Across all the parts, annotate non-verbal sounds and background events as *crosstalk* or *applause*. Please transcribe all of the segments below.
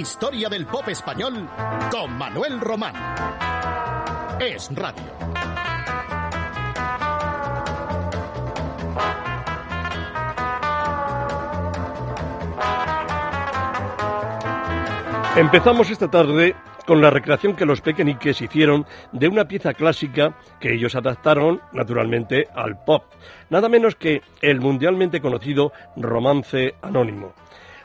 Historia del pop español con Manuel Román. Es Radio. Empezamos esta tarde con la recreación que los pequeñiques hicieron de una pieza clásica que ellos adaptaron naturalmente al pop, nada menos que el mundialmente conocido Romance Anónimo.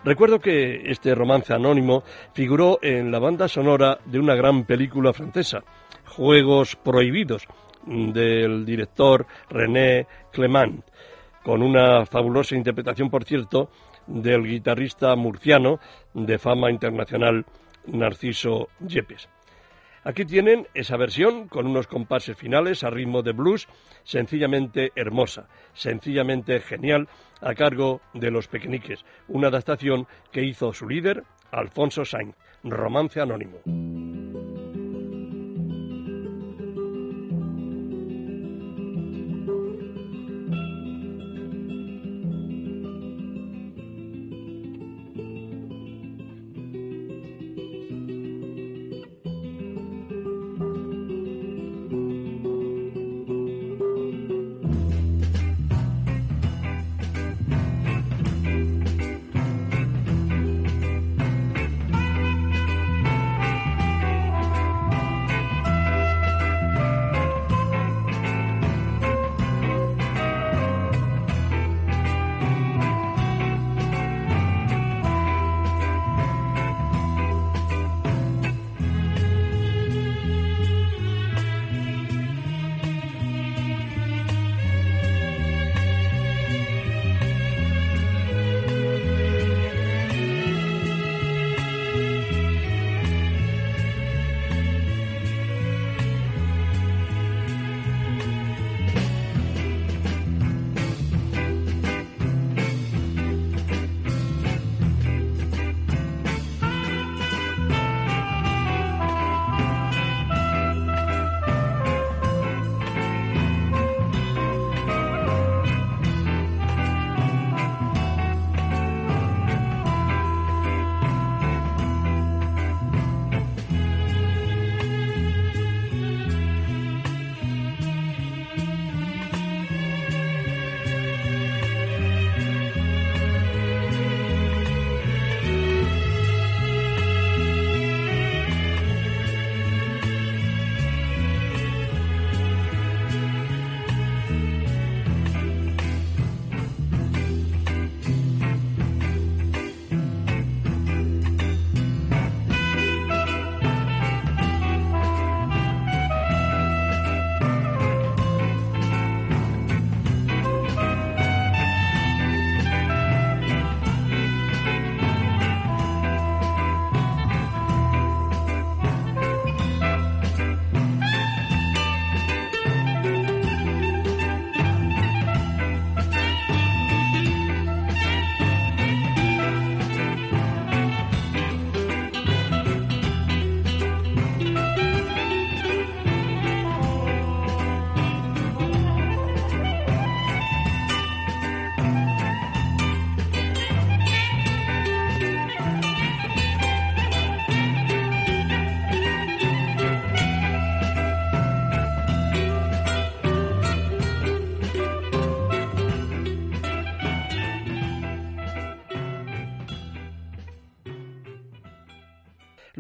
Recuerdo que este romance anónimo figuró en la banda sonora de una gran película francesa, Juegos Prohibidos, del director René Clement, con una fabulosa interpretación, por cierto, del guitarrista murciano de fama internacional Narciso Yepes. Aquí tienen esa versión con unos compases finales a ritmo de blues, sencillamente hermosa, sencillamente genial, a cargo de los pequeñiques, una adaptación que hizo su líder, Alfonso Sainz, Romance Anónimo.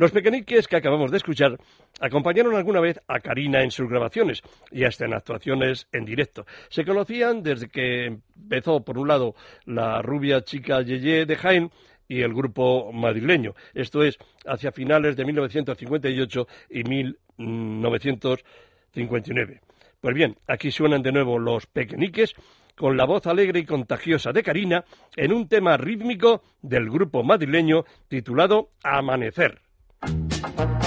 Los pequeñiques que acabamos de escuchar acompañaron alguna vez a Karina en sus grabaciones y hasta en actuaciones en directo. Se conocían desde que empezó, por un lado, la rubia chica Yeye de Jaén y el grupo madrileño. Esto es hacia finales de 1958 y 1959. Pues bien, aquí suenan de nuevo los pequeñiques con la voz alegre y contagiosa de Karina en un tema rítmico del grupo madrileño titulado Amanecer. El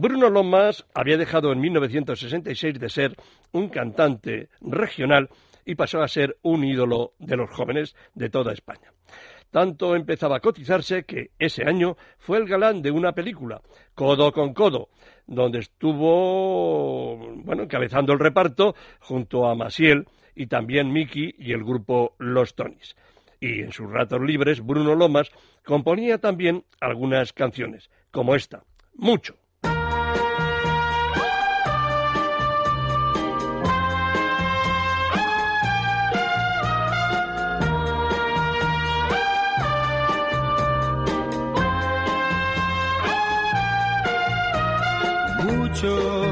Bruno Lomas había dejado en 1966 de ser un cantante regional y pasó a ser un ídolo de los jóvenes de toda España. Tanto empezaba a cotizarse que ese año fue el galán de una película, Codo con Codo, donde estuvo, bueno, encabezando el reparto junto a Masiel y también Miki y el grupo Los Tonys. Y en sus ratos libres, Bruno Lomas componía también algunas canciones, como esta, mucho, mucho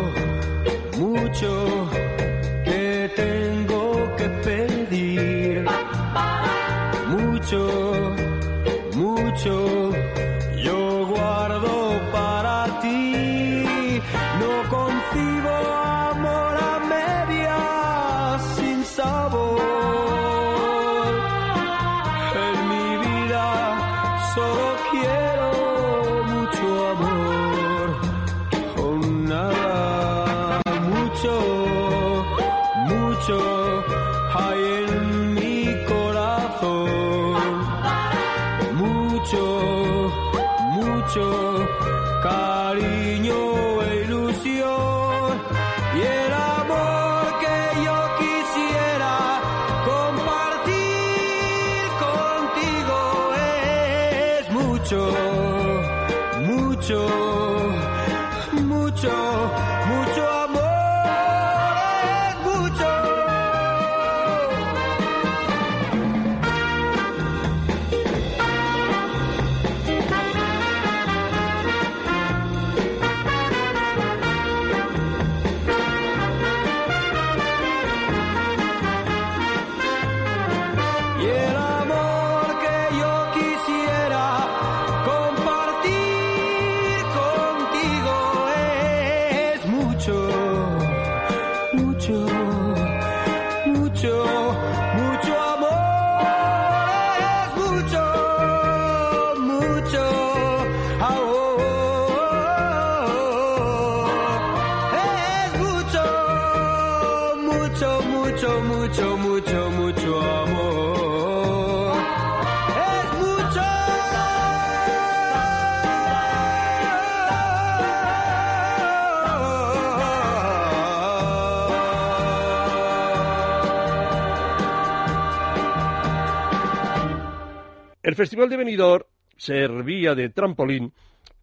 Festival de Benidorm servía de trampolín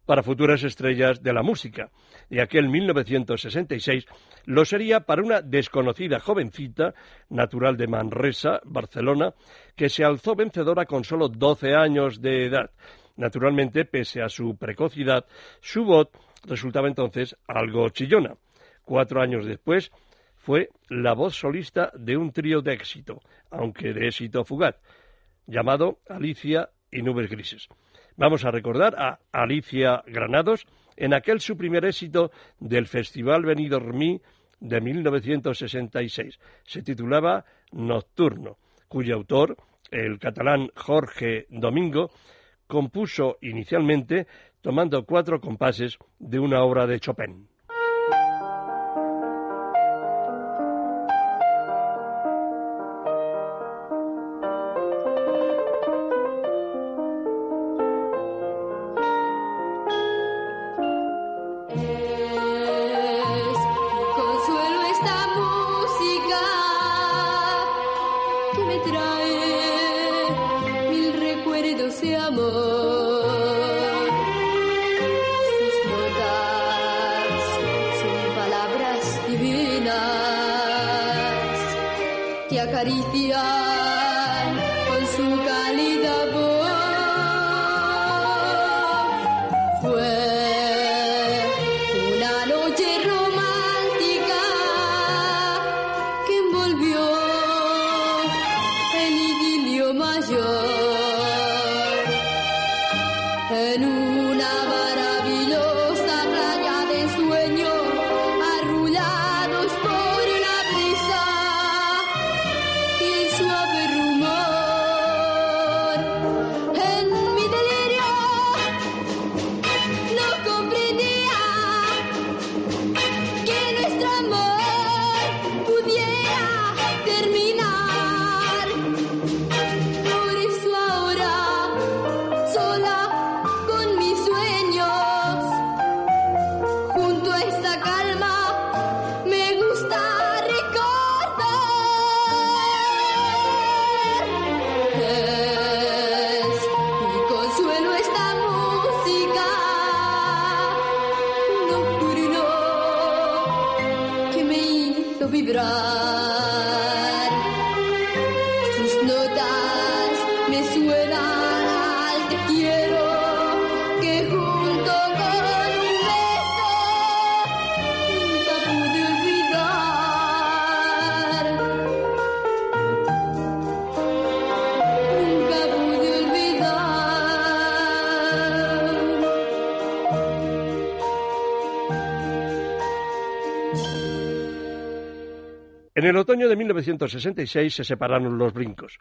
para futuras estrellas de la música, y aquel 1966 lo sería para una desconocida jovencita, natural de Manresa, Barcelona, que se alzó vencedora con solo 12 años de edad. Naturalmente, pese a su precocidad, su voz resultaba entonces algo chillona. Cuatro años después, fue la voz solista de un trío de éxito, aunque de éxito fugaz, llamado Alicia y Nubes Grises. Vamos a recordar a Alicia Granados en aquel su primer éxito del Festival Benidormí de 1966. Se titulaba Nocturno, cuyo autor, el catalán Jorge Domingo, compuso inicialmente tomando cuatro compases de una obra de Chopin. En el otoño de 1966 se separaron los brincos.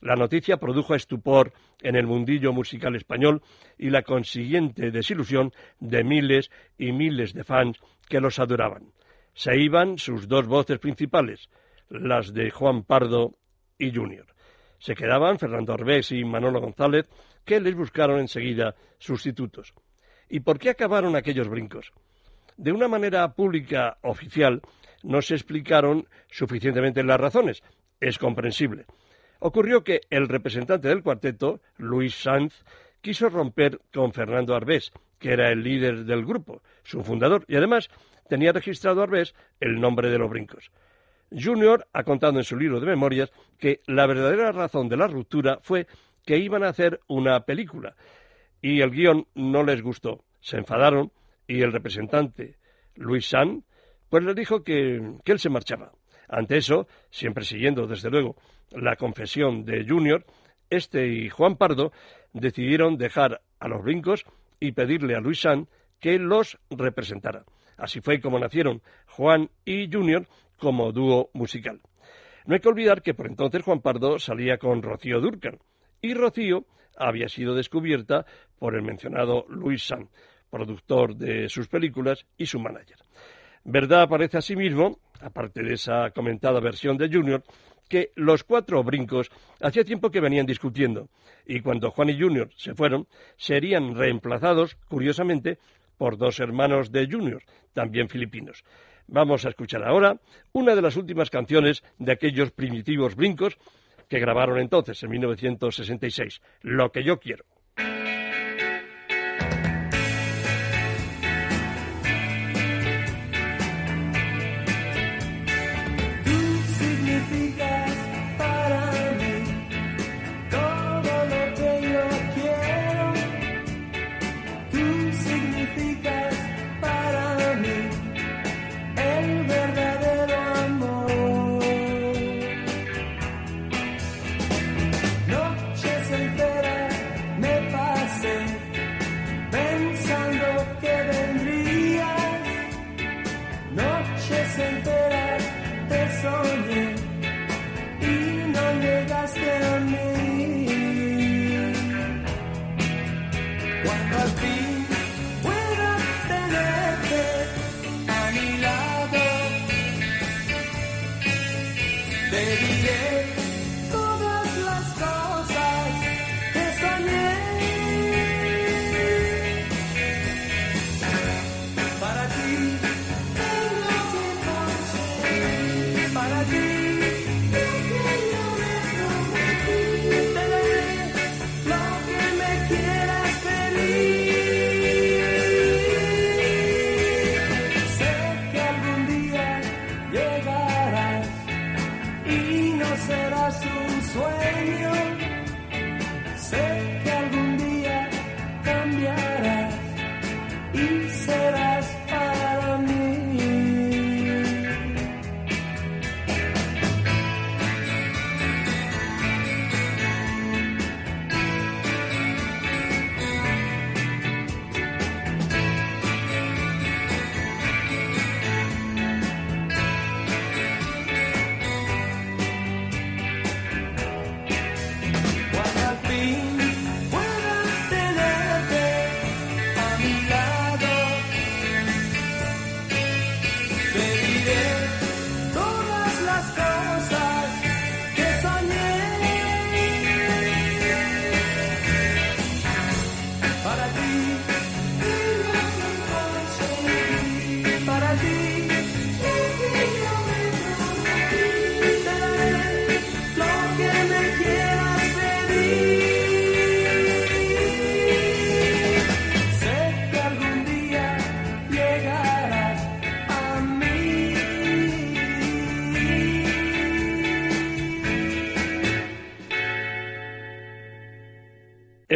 La noticia produjo estupor en el mundillo musical español y la consiguiente desilusión de miles y miles de fans que los adoraban. Se iban sus dos voces principales, las de Juan Pardo y Junior. Se quedaban Fernando Arbés y Manolo González, que les buscaron enseguida sustitutos. ¿Y por qué acabaron aquellos brincos? De una manera pública oficial no se explicaron suficientemente las razones. Es comprensible. Ocurrió que el representante del cuarteto, Luis Sanz, quiso romper con Fernando Arbés, que era el líder del grupo, su fundador, y además tenía registrado Arbés el nombre de los brincos. Junior ha contado en su libro de memorias que la verdadera razón de la ruptura fue que iban a hacer una película y el guion no les gustó. Se enfadaron y el representante, Luis San, pues les dijo que, él se marchaba. Ante eso, siempre siguiendo, desde luego, la confesión de Junior, este y Juan Pardo decidieron dejar a los brincos y pedirle a Luis San que los representara. Así fue como nacieron Juan y Junior como dúo musical. No hay que olvidar que por entonces Juan Pardo salía con Rocío Durcan y Rocío había sido descubierta por el mencionado Luis San, productor de sus películas y su manager. Verdad parece asimismo, aparte de esa comentada versión de Junior, que los cuatro brincos hacía tiempo que venían discutiendo y cuando Juan y Junior se fueron serían reemplazados, curiosamente, por dos hermanos de Junior, también filipinos. Vamos a escuchar ahora una de las últimas canciones de aquellos primitivos brincos que grabaron entonces, en 1966, Lo que yo quiero.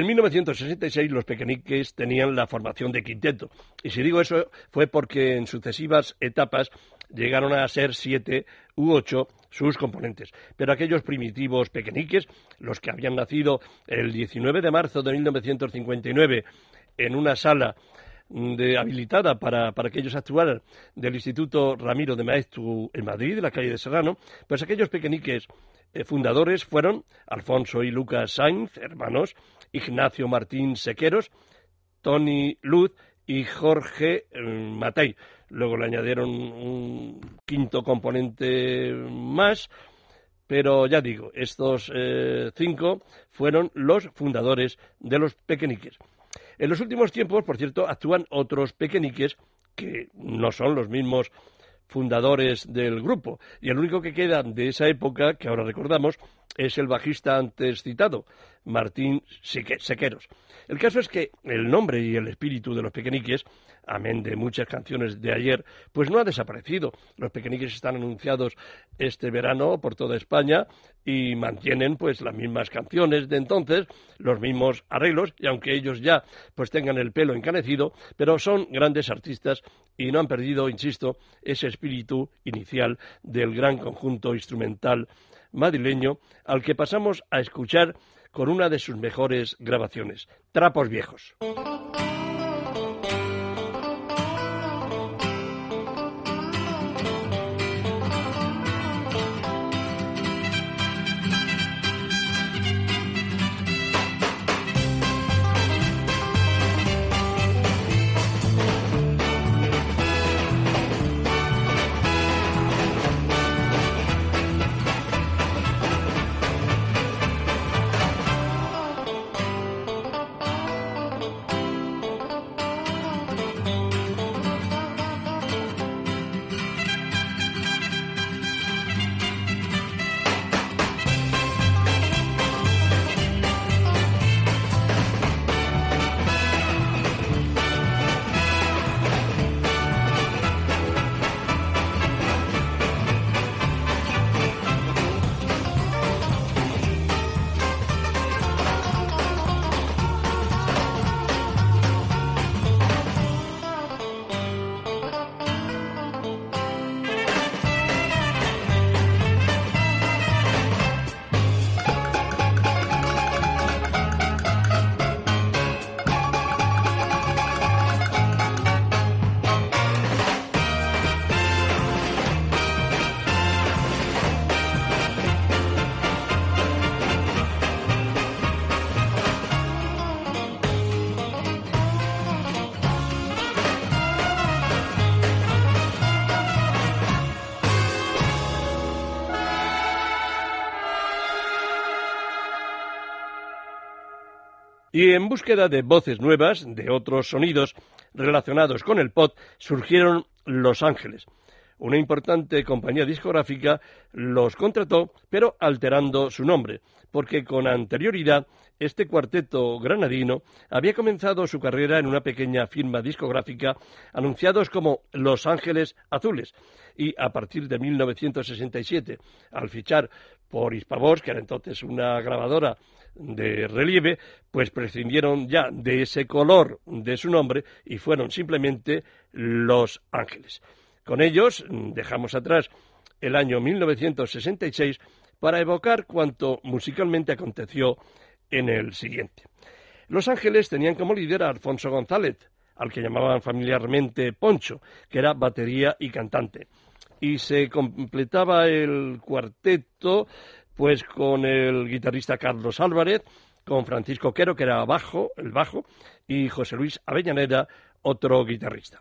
En 1966 los pequeñiques tenían la formación de quinteto. Y si digo eso fue porque en sucesivas etapas llegaron a ser siete u ocho sus componentes. Pero aquellos primitivos pequeñiques, los que habían nacido el 19 de marzo de 1959 en una sala de, habilitada para, para que ellos actuaran del Instituto Ramiro de Maeztu en Madrid, en la calle de Serrano, pues aquellos pequeñiques fundadores fueron Alfonso y Lucas Sainz, hermanos, Ignacio Martín Sequeros, Tony Luz y Jorge eh, Matei. Luego le añadieron un quinto componente más, pero ya digo, estos eh, cinco fueron los fundadores de los pequeñiques. En los últimos tiempos, por cierto, actúan otros pequeñiques que no son los mismos fundadores del grupo. Y el único que queda de esa época, que ahora recordamos, es el bajista antes citado, Martín Sequeros. El caso es que el nombre y el espíritu de los pequeñiques, amén de muchas canciones de ayer, pues no ha desaparecido. Los pequeñiques están anunciados este verano por toda España y mantienen pues las mismas canciones de entonces, los mismos arreglos, y aunque ellos ya pues tengan el pelo encanecido, pero son grandes artistas y no han perdido, insisto, ese espíritu inicial del gran conjunto instrumental madrileño al que pasamos a escuchar con una de sus mejores grabaciones, Trapos Viejos. Y en búsqueda de voces nuevas, de otros sonidos relacionados con el pop, surgieron Los Ángeles. Una importante compañía discográfica los contrató, pero alterando su nombre, porque con anterioridad este cuarteto granadino había comenzado su carrera en una pequeña firma discográfica anunciados como Los Ángeles Azules y a partir de 1967, al fichar por Hispavox, que era entonces una grabadora de relieve, pues prescindieron ya de ese color de su nombre y fueron simplemente Los Ángeles. Con ellos dejamos atrás el año 1966 para evocar cuanto musicalmente aconteció en el siguiente. Los Ángeles tenían como líder a Alfonso González, al que llamaban familiarmente Poncho, que era batería y cantante. Y se completaba el cuarteto pues con el guitarrista Carlos Álvarez, con Francisco Quero, que era bajo, el bajo, y José Luis Avellaneda, otro guitarrista.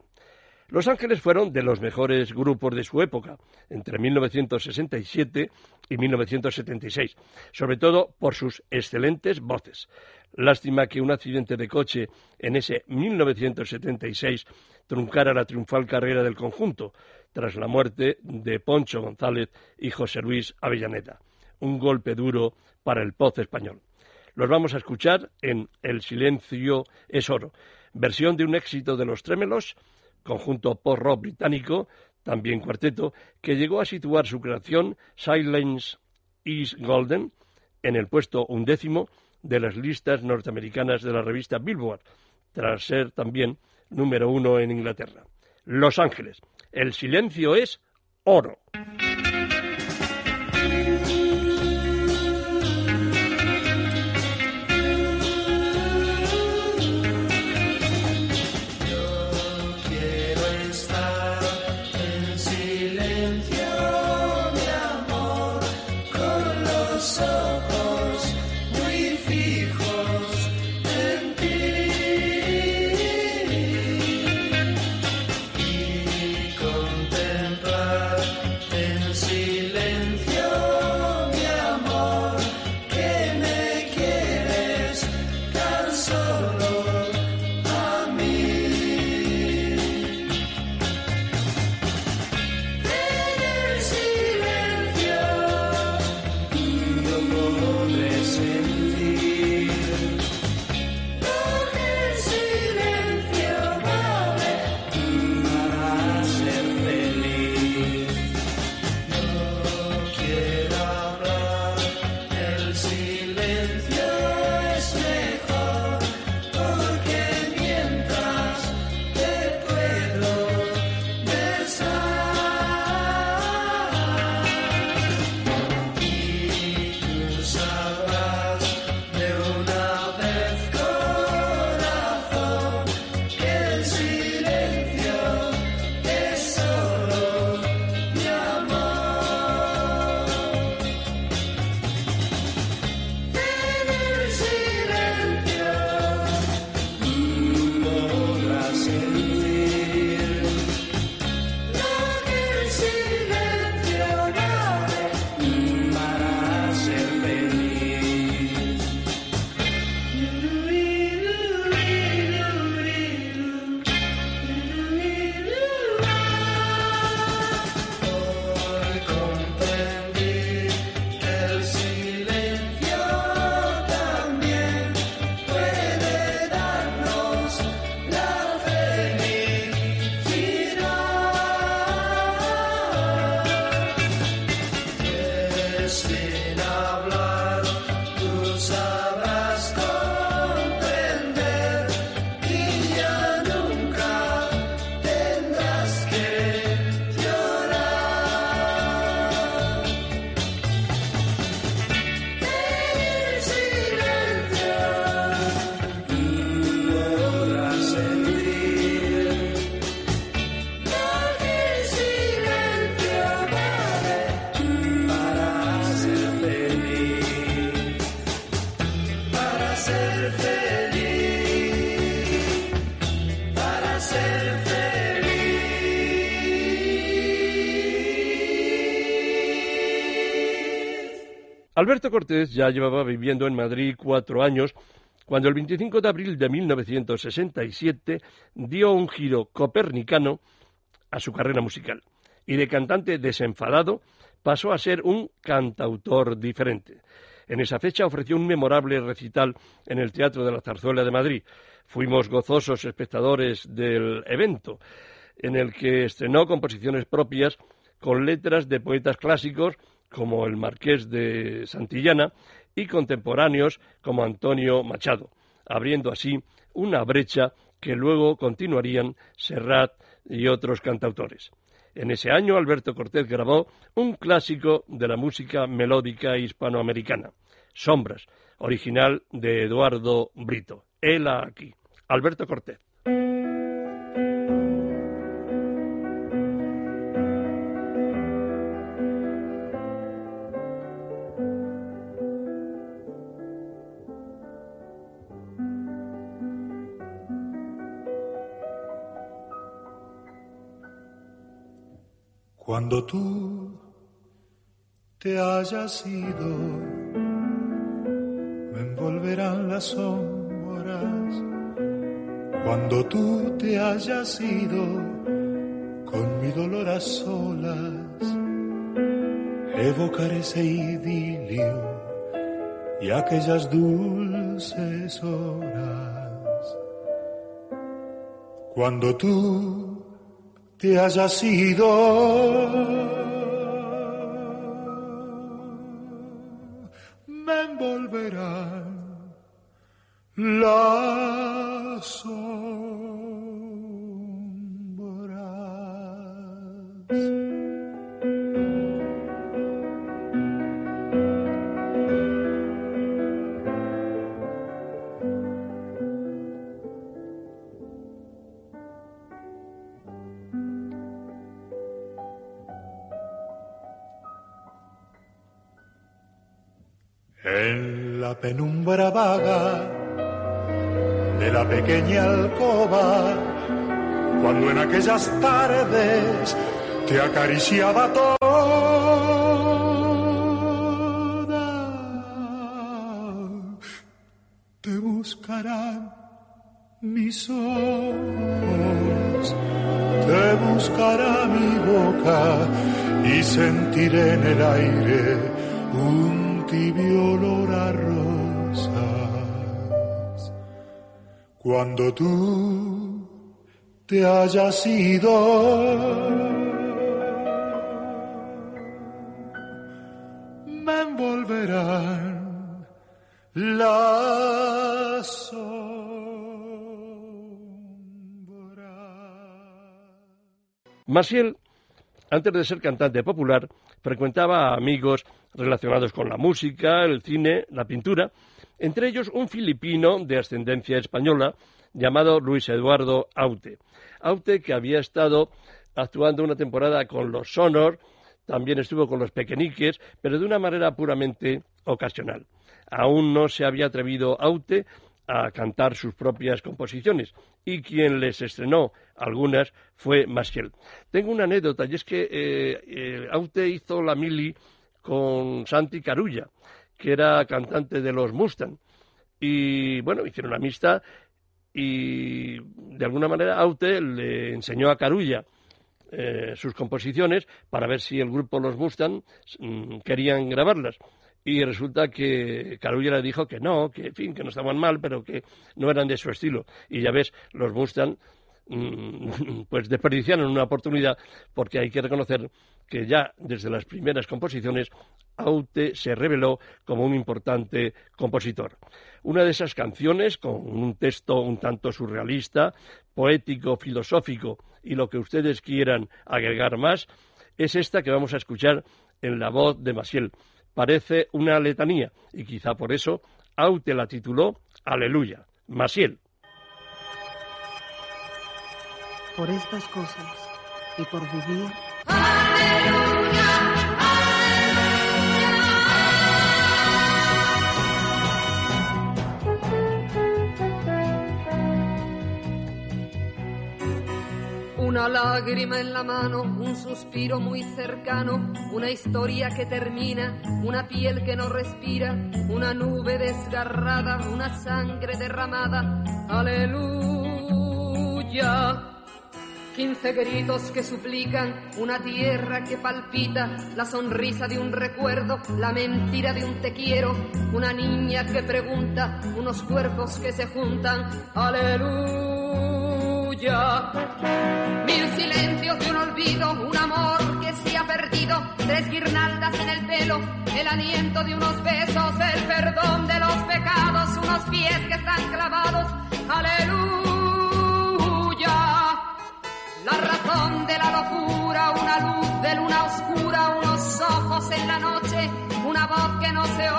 Los Ángeles fueron de los mejores grupos de su época, entre 1967 y 1976, sobre todo por sus excelentes voces. Lástima que un accidente de coche en ese 1976 truncara la triunfal carrera del conjunto, tras la muerte de Poncho González y José Luis Avellaneda un golpe duro para el poz español. Los vamos a escuchar en El silencio es oro, versión de un éxito de los Trémelos, conjunto post-rock británico, también cuarteto, que llegó a situar su creación Silence is Golden en el puesto undécimo de las listas norteamericanas de la revista Billboard, tras ser también número uno en Inglaterra. Los Ángeles. El silencio es oro. Alberto Cortés ya llevaba viviendo en Madrid cuatro años cuando el 25 de abril de 1967 dio un giro copernicano a su carrera musical y de cantante desenfadado pasó a ser un cantautor diferente. En esa fecha ofreció un memorable recital en el Teatro de la Zarzuela de Madrid. Fuimos gozosos espectadores del evento, en el que estrenó composiciones propias con letras de poetas clásicos como el Marqués de Santillana y contemporáneos como Antonio Machado, abriendo así una brecha que luego continuarían Serrat y otros cantautores. En ese año Alberto Cortés grabó un clásico de la música melódica hispanoamericana, Sombras, original de Eduardo Brito. Hela aquí, Alberto Cortés. Cuando tú te hayas ido, me envolverán las sombras. Cuando tú te hayas ido, con mi dolor a solas, evocaré ese idilio y aquellas dulces horas. Cuando tú te hayas ido, tardes te acariciaba toda, te buscarán mis ojos, te buscará mi boca y sentiré en el aire un tibio olor a rosas. Cuando tú te hayas ido, me envolverán las sombras. Maciel, antes de ser cantante popular, frecuentaba a amigos relacionados con la música, el cine, la pintura, entre ellos un filipino de ascendencia española llamado Luis Eduardo Aute. Aute que había estado actuando una temporada con los Sonor, también estuvo con los Pequeñiques, pero de una manera puramente ocasional. Aún no se había atrevido Aute a cantar sus propias composiciones y quien les estrenó algunas fue Maciel. Tengo una anécdota y es que eh, eh, Aute hizo la mili con Santi Carulla, que era cantante de los Mustang. Y bueno, hicieron amistad y de alguna manera Aute le enseñó a Carulla eh, sus composiciones para ver si el grupo Los Mustang mm, querían grabarlas. Y resulta que Carulla le dijo que no, que en fin, que no estaban mal, pero que no eran de su estilo. Y ya ves, los Mustang *laughs* pues desperdiciaron una oportunidad porque hay que reconocer que ya desde las primeras composiciones Aute se reveló como un importante compositor. Una de esas canciones, con un texto un tanto surrealista, poético, filosófico y lo que ustedes quieran agregar más, es esta que vamos a escuchar en la voz de Maciel. Parece una letanía y quizá por eso Aute la tituló Aleluya. Maciel. Por estas cosas y por vivir Una lágrima en la mano, un suspiro muy cercano, una historia que termina, una piel que no respira, una nube desgarrada, una sangre derramada. Aleluya. Quince gritos que suplican, una tierra que palpita, la sonrisa de un recuerdo, la mentira de un te quiero, una niña que pregunta, unos cuerpos que se juntan. Aleluya. Mil silencios de un olvido, un amor que se ha perdido, tres guirnaldas en el pelo, el aliento de unos besos, el perdón de los pecados, unos pies que están clavados. Aleluya. La razón de la locura, una luz de luna oscura, unos ojos en la noche, una voz que no se oye,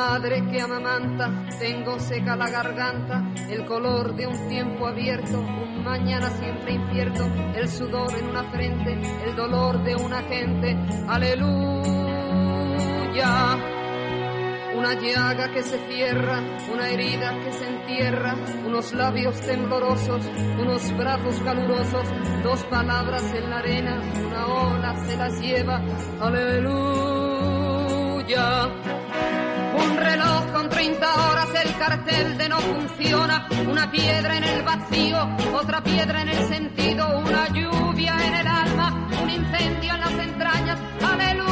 madre que amamanta, tengo seca la garganta, el color de un tiempo abierto, un mañana siempre incierto, el sudor en una frente, el dolor de una gente. Aleluya. una llaga que se cierra, una herida que se entierra, unos labios temblorosos, unos brazos calurosos, dos palabras en la arena, una ola se las lleva, aleluya. Un reloj con 30 horas, el cartel de no funciona, una piedra en el vacío, otra piedra en el sentido, una lluvia en el alma, un incendio en las entrañas, aleluya.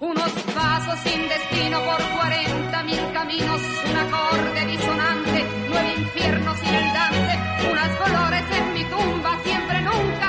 Unos pasos sin destino por 40 mil caminos, un acorde disonante, nueve infiernos sin el Dante, unas flores en mi tumba, siempre, nunca,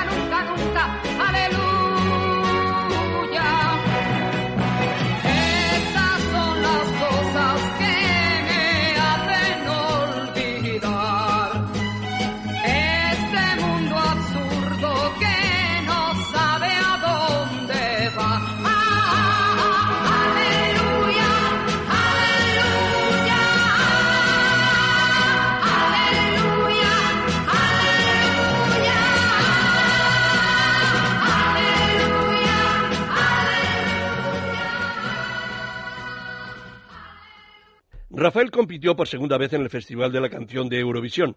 compitió por segunda vez en el Festival de la Canción de Eurovisión.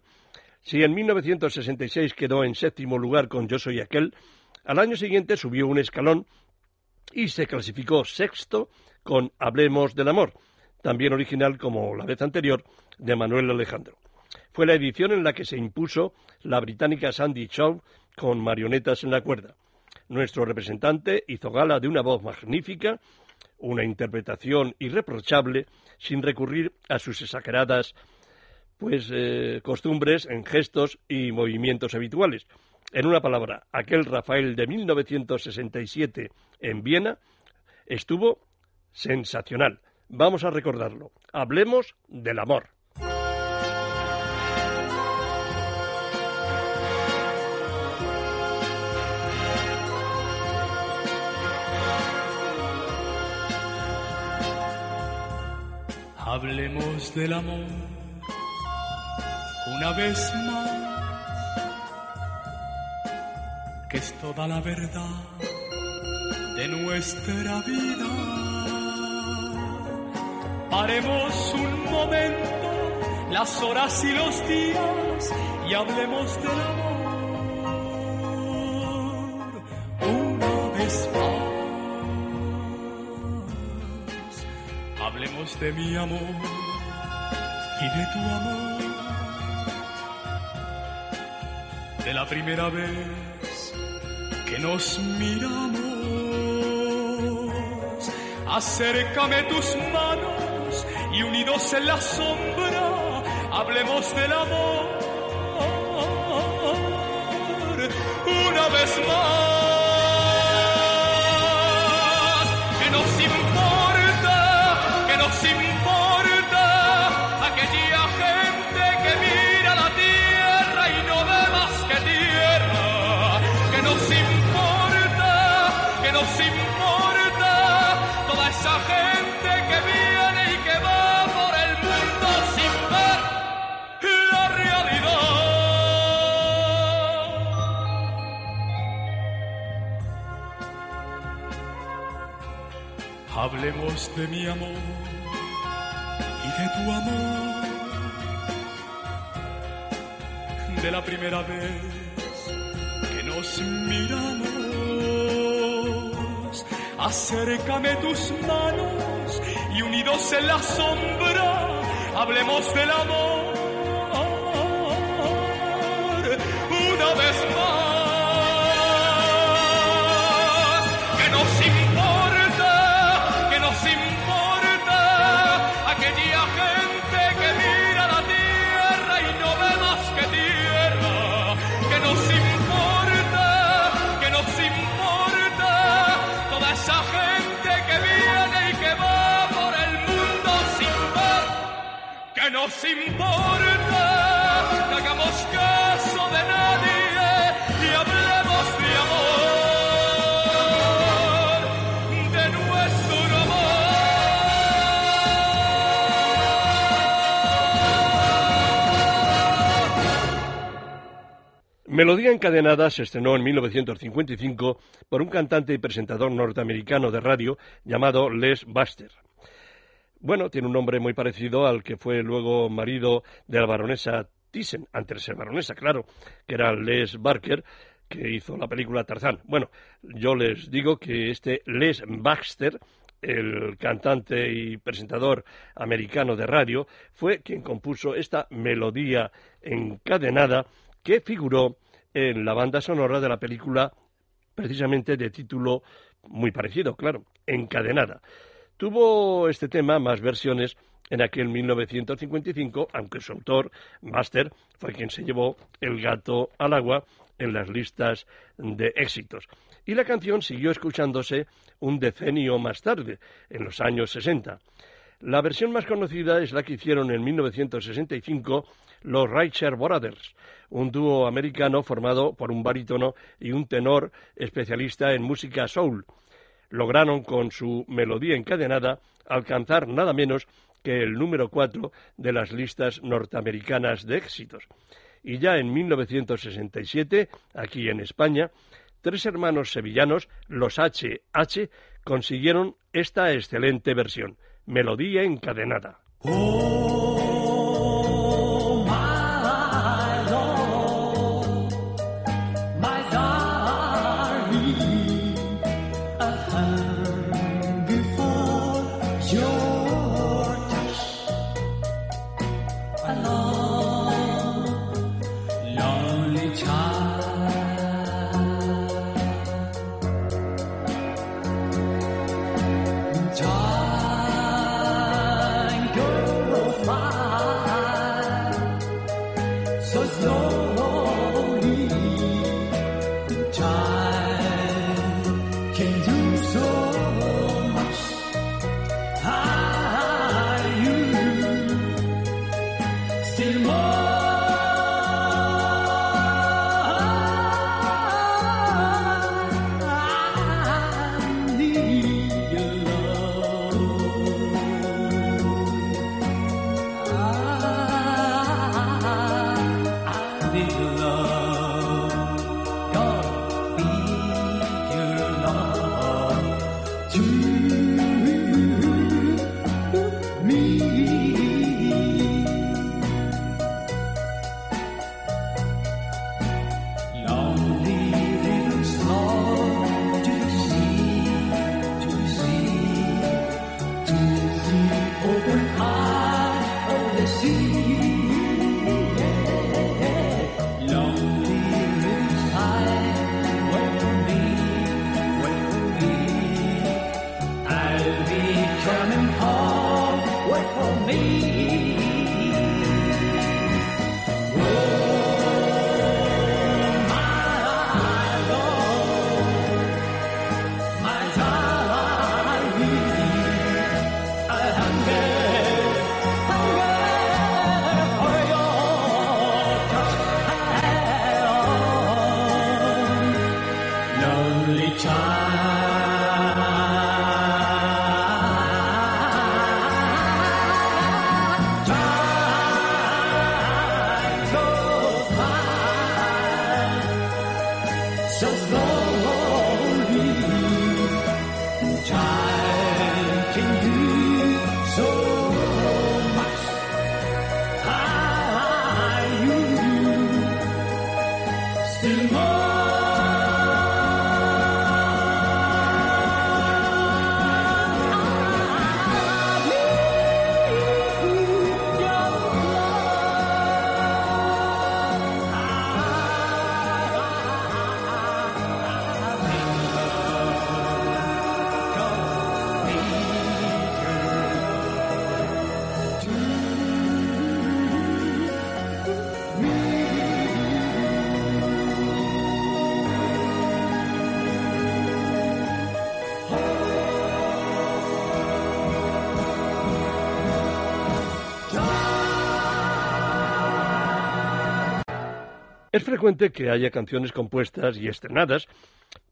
Si en 1966 quedó en séptimo lugar con Yo Soy Aquel, al año siguiente subió un escalón y se clasificó sexto con Hablemos del Amor, también original como la vez anterior de Manuel Alejandro. Fue la edición en la que se impuso la británica Sandy Shaw con marionetas en la cuerda. Nuestro representante hizo gala de una voz magnífica, una interpretación irreprochable, sin recurrir a sus exageradas pues eh, costumbres en gestos y movimientos habituales. En una palabra, aquel Rafael de 1967 en Viena estuvo sensacional. Vamos a recordarlo. Hablemos del amor. Hablemos del amor una vez más, que es toda la verdad de nuestra vida. Paremos un momento las horas y los días y hablemos del amor De mi amor y de tu amor. De la primera vez que nos miramos. Acércame tus manos y unidos en la sombra, hablemos del amor. Hablemos de mi amor y de tu amor. De la primera vez que nos miramos. Acércame tus manos y unidos en la sombra, hablemos del amor. Una vez Melodía encadenada se estrenó en 1955 por un cantante y presentador norteamericano de radio llamado Les Buster. Bueno, tiene un nombre muy parecido al que fue luego marido de la baronesa Thyssen, antes de ser baronesa, claro, que era Les Barker, que hizo la película Tarzán. Bueno, yo les digo que este Les Baxter, el cantante y presentador americano de radio, fue quien compuso esta melodía encadenada que figuró en la banda sonora de la película precisamente de título muy parecido, claro, encadenada. Tuvo este tema más versiones en aquel 1955, aunque su autor, Master, fue quien se llevó el gato al agua en las listas de éxitos. Y la canción siguió escuchándose un decenio más tarde, en los años 60. La versión más conocida es la que hicieron en 1965 los Reicher Brothers, un dúo americano formado por un barítono y un tenor especialista en música soul. Lograron con su melodía encadenada alcanzar nada menos que el número cuatro de las listas norteamericanas de éxitos. Y ya en 1967, aquí en España, tres hermanos sevillanos, los HH, consiguieron esta excelente versión, melodía encadenada. Es frecuente que haya canciones compuestas y estrenadas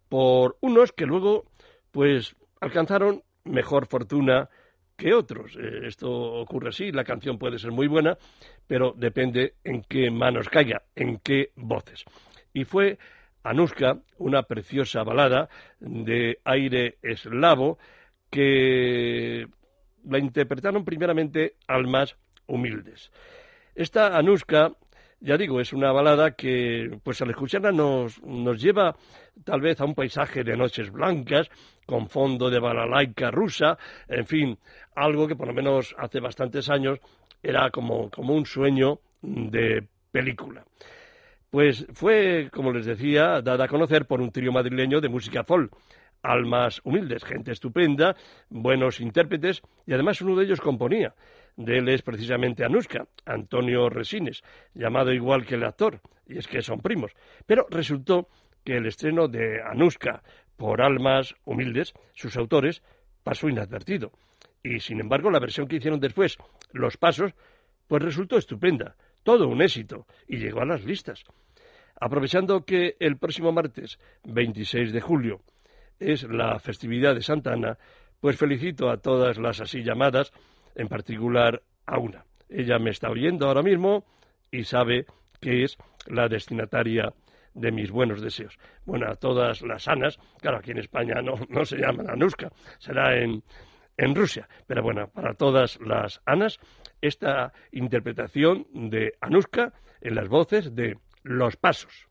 por unos que luego, pues, alcanzaron mejor fortuna que otros. Eh, esto ocurre así, la canción puede ser muy buena, pero depende en qué manos caiga, en qué voces. y fue Anuska, una preciosa balada de aire eslavo que la interpretaron primeramente almas humildes. Esta Anuska, ya digo, es una balada que, pues al escucharla nos, nos lleva tal vez a un paisaje de noches blancas, con fondo de balalaika rusa, en fin, algo que por lo menos hace bastantes años era como, como un sueño de película. Pues fue, como les decía, dada a conocer por un trío madrileño de música folk, almas humildes, gente estupenda, buenos intérpretes, y además uno de ellos componía. De él es precisamente Anuska, Antonio Resines, llamado igual que el actor, y es que son primos. Pero resultó que el estreno de Anuska por almas humildes, sus autores, pasó inadvertido. Y sin embargo, la versión que hicieron después, Los Pasos, pues resultó estupenda, todo un éxito, y llegó a las listas. Aprovechando que el próximo martes, 26 de julio, es la festividad de Santa Ana, pues felicito a todas las así llamadas, en particular a una. Ella me está oyendo ahora mismo y sabe que es la destinataria de mis buenos deseos. Bueno, a todas las Anas, claro, aquí en España no, no se llaman Anuska, será en, en Rusia, pero bueno, para todas las Anas, esta interpretación de Anuska en las voces de Los Pasos.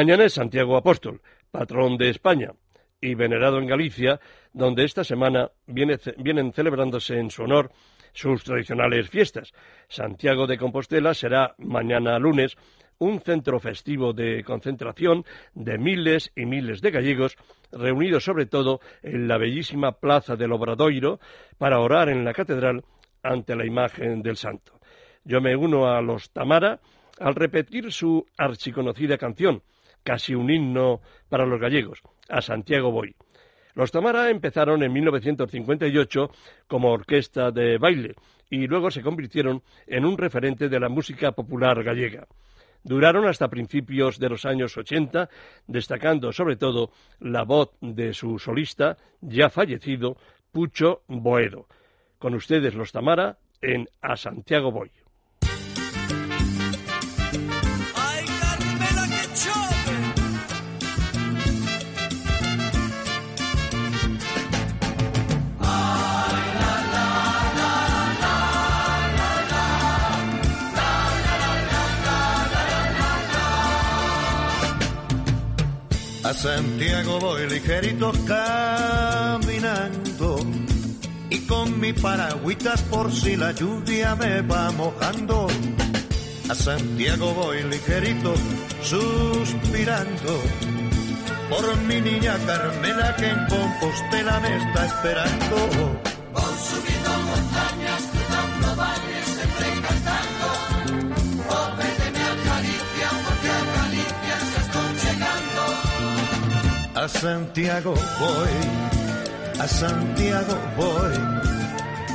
Mañana es Santiago Apóstol, patrón de España y venerado en Galicia, donde esta semana viene vienen celebrándose en su honor sus tradicionales fiestas. Santiago de Compostela será mañana lunes un centro festivo de concentración de miles y miles de gallegos reunidos sobre todo en la bellísima plaza del Obradoiro para orar en la catedral ante la imagen del santo. Yo me uno a los Tamara al repetir su archiconocida canción, casi un himno para los gallegos, a Santiago Boy. Los Tamara empezaron en 1958 como orquesta de baile y luego se convirtieron en un referente de la música popular gallega. Duraron hasta principios de los años 80, destacando sobre todo la voz de su solista, ya fallecido, Pucho Boedo. Con ustedes los Tamara en A Santiago Voy. Santiago voy ligerito caminando y con mi paragüitas por si la lluvia me va mojando. A Santiago voy ligerito suspirando por mi niña Carmela que en Compostela me está esperando. A Santiago voy, a Santiago voy,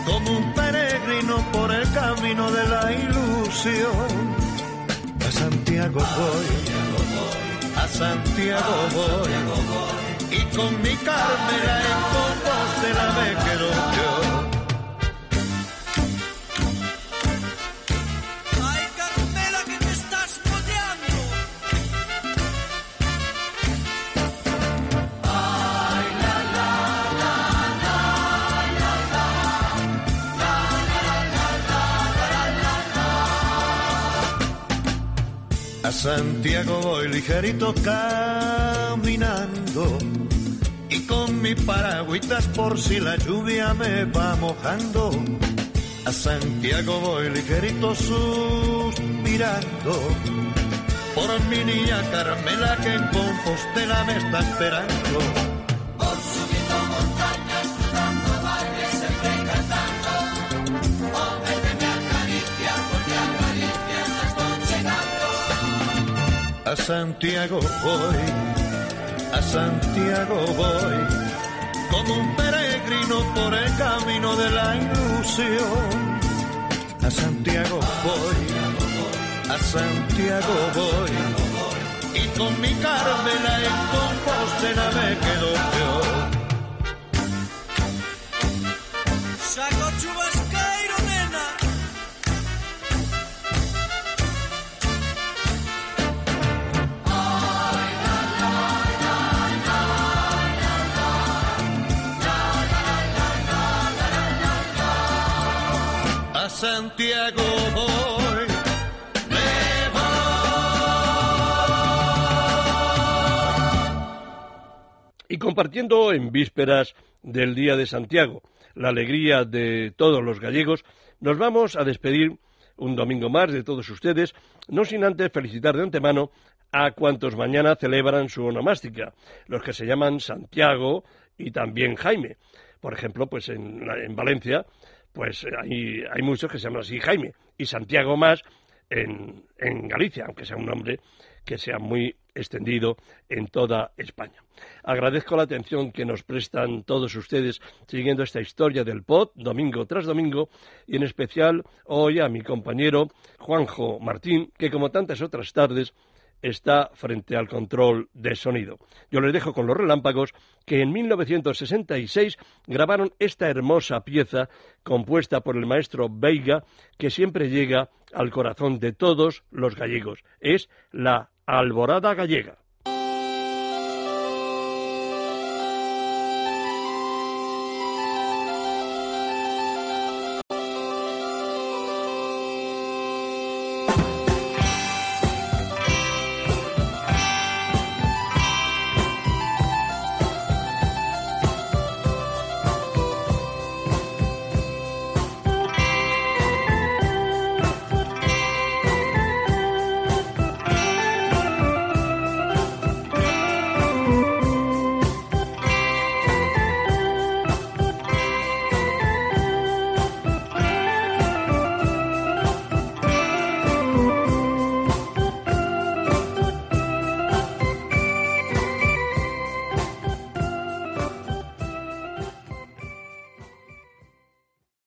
como un peregrino por el camino de la ilusión. A Santiago voy, a Santiago voy, y con mi Carmela en Compostela me quedo yo. A Santiago voy ligerito caminando y con mi paragüitas por si la lluvia me va mojando. A Santiago voy ligerito suspirando por mi niña Carmela que en Compostela me está esperando. A Santiago voy, a Santiago voy, como un peregrino por el camino de la ilusión. A Santiago voy, a Santiago voy, y con mi Carmela en Compostela me quedo yo. Santiago voy, me Y compartiendo en vísperas del Día de Santiago la alegría de todos los gallegos, nos vamos a despedir un domingo más de todos ustedes, no sin antes felicitar de antemano a cuantos mañana celebran su onomástica, los que se llaman Santiago y también Jaime. Por ejemplo, pues en, en Valencia, pues hay, hay muchos que se llaman así Jaime y Santiago más en, en Galicia, aunque sea un nombre que sea muy extendido en toda España. Agradezco la atención que nos prestan todos ustedes siguiendo esta historia del POT domingo tras domingo y en especial hoy a mi compañero Juanjo Martín, que como tantas otras tardes está frente al control de sonido. Yo les dejo con los relámpagos que en 1966 grabaron esta hermosa pieza compuesta por el maestro Veiga que siempre llega al corazón de todos los gallegos. Es la Alborada Gallega.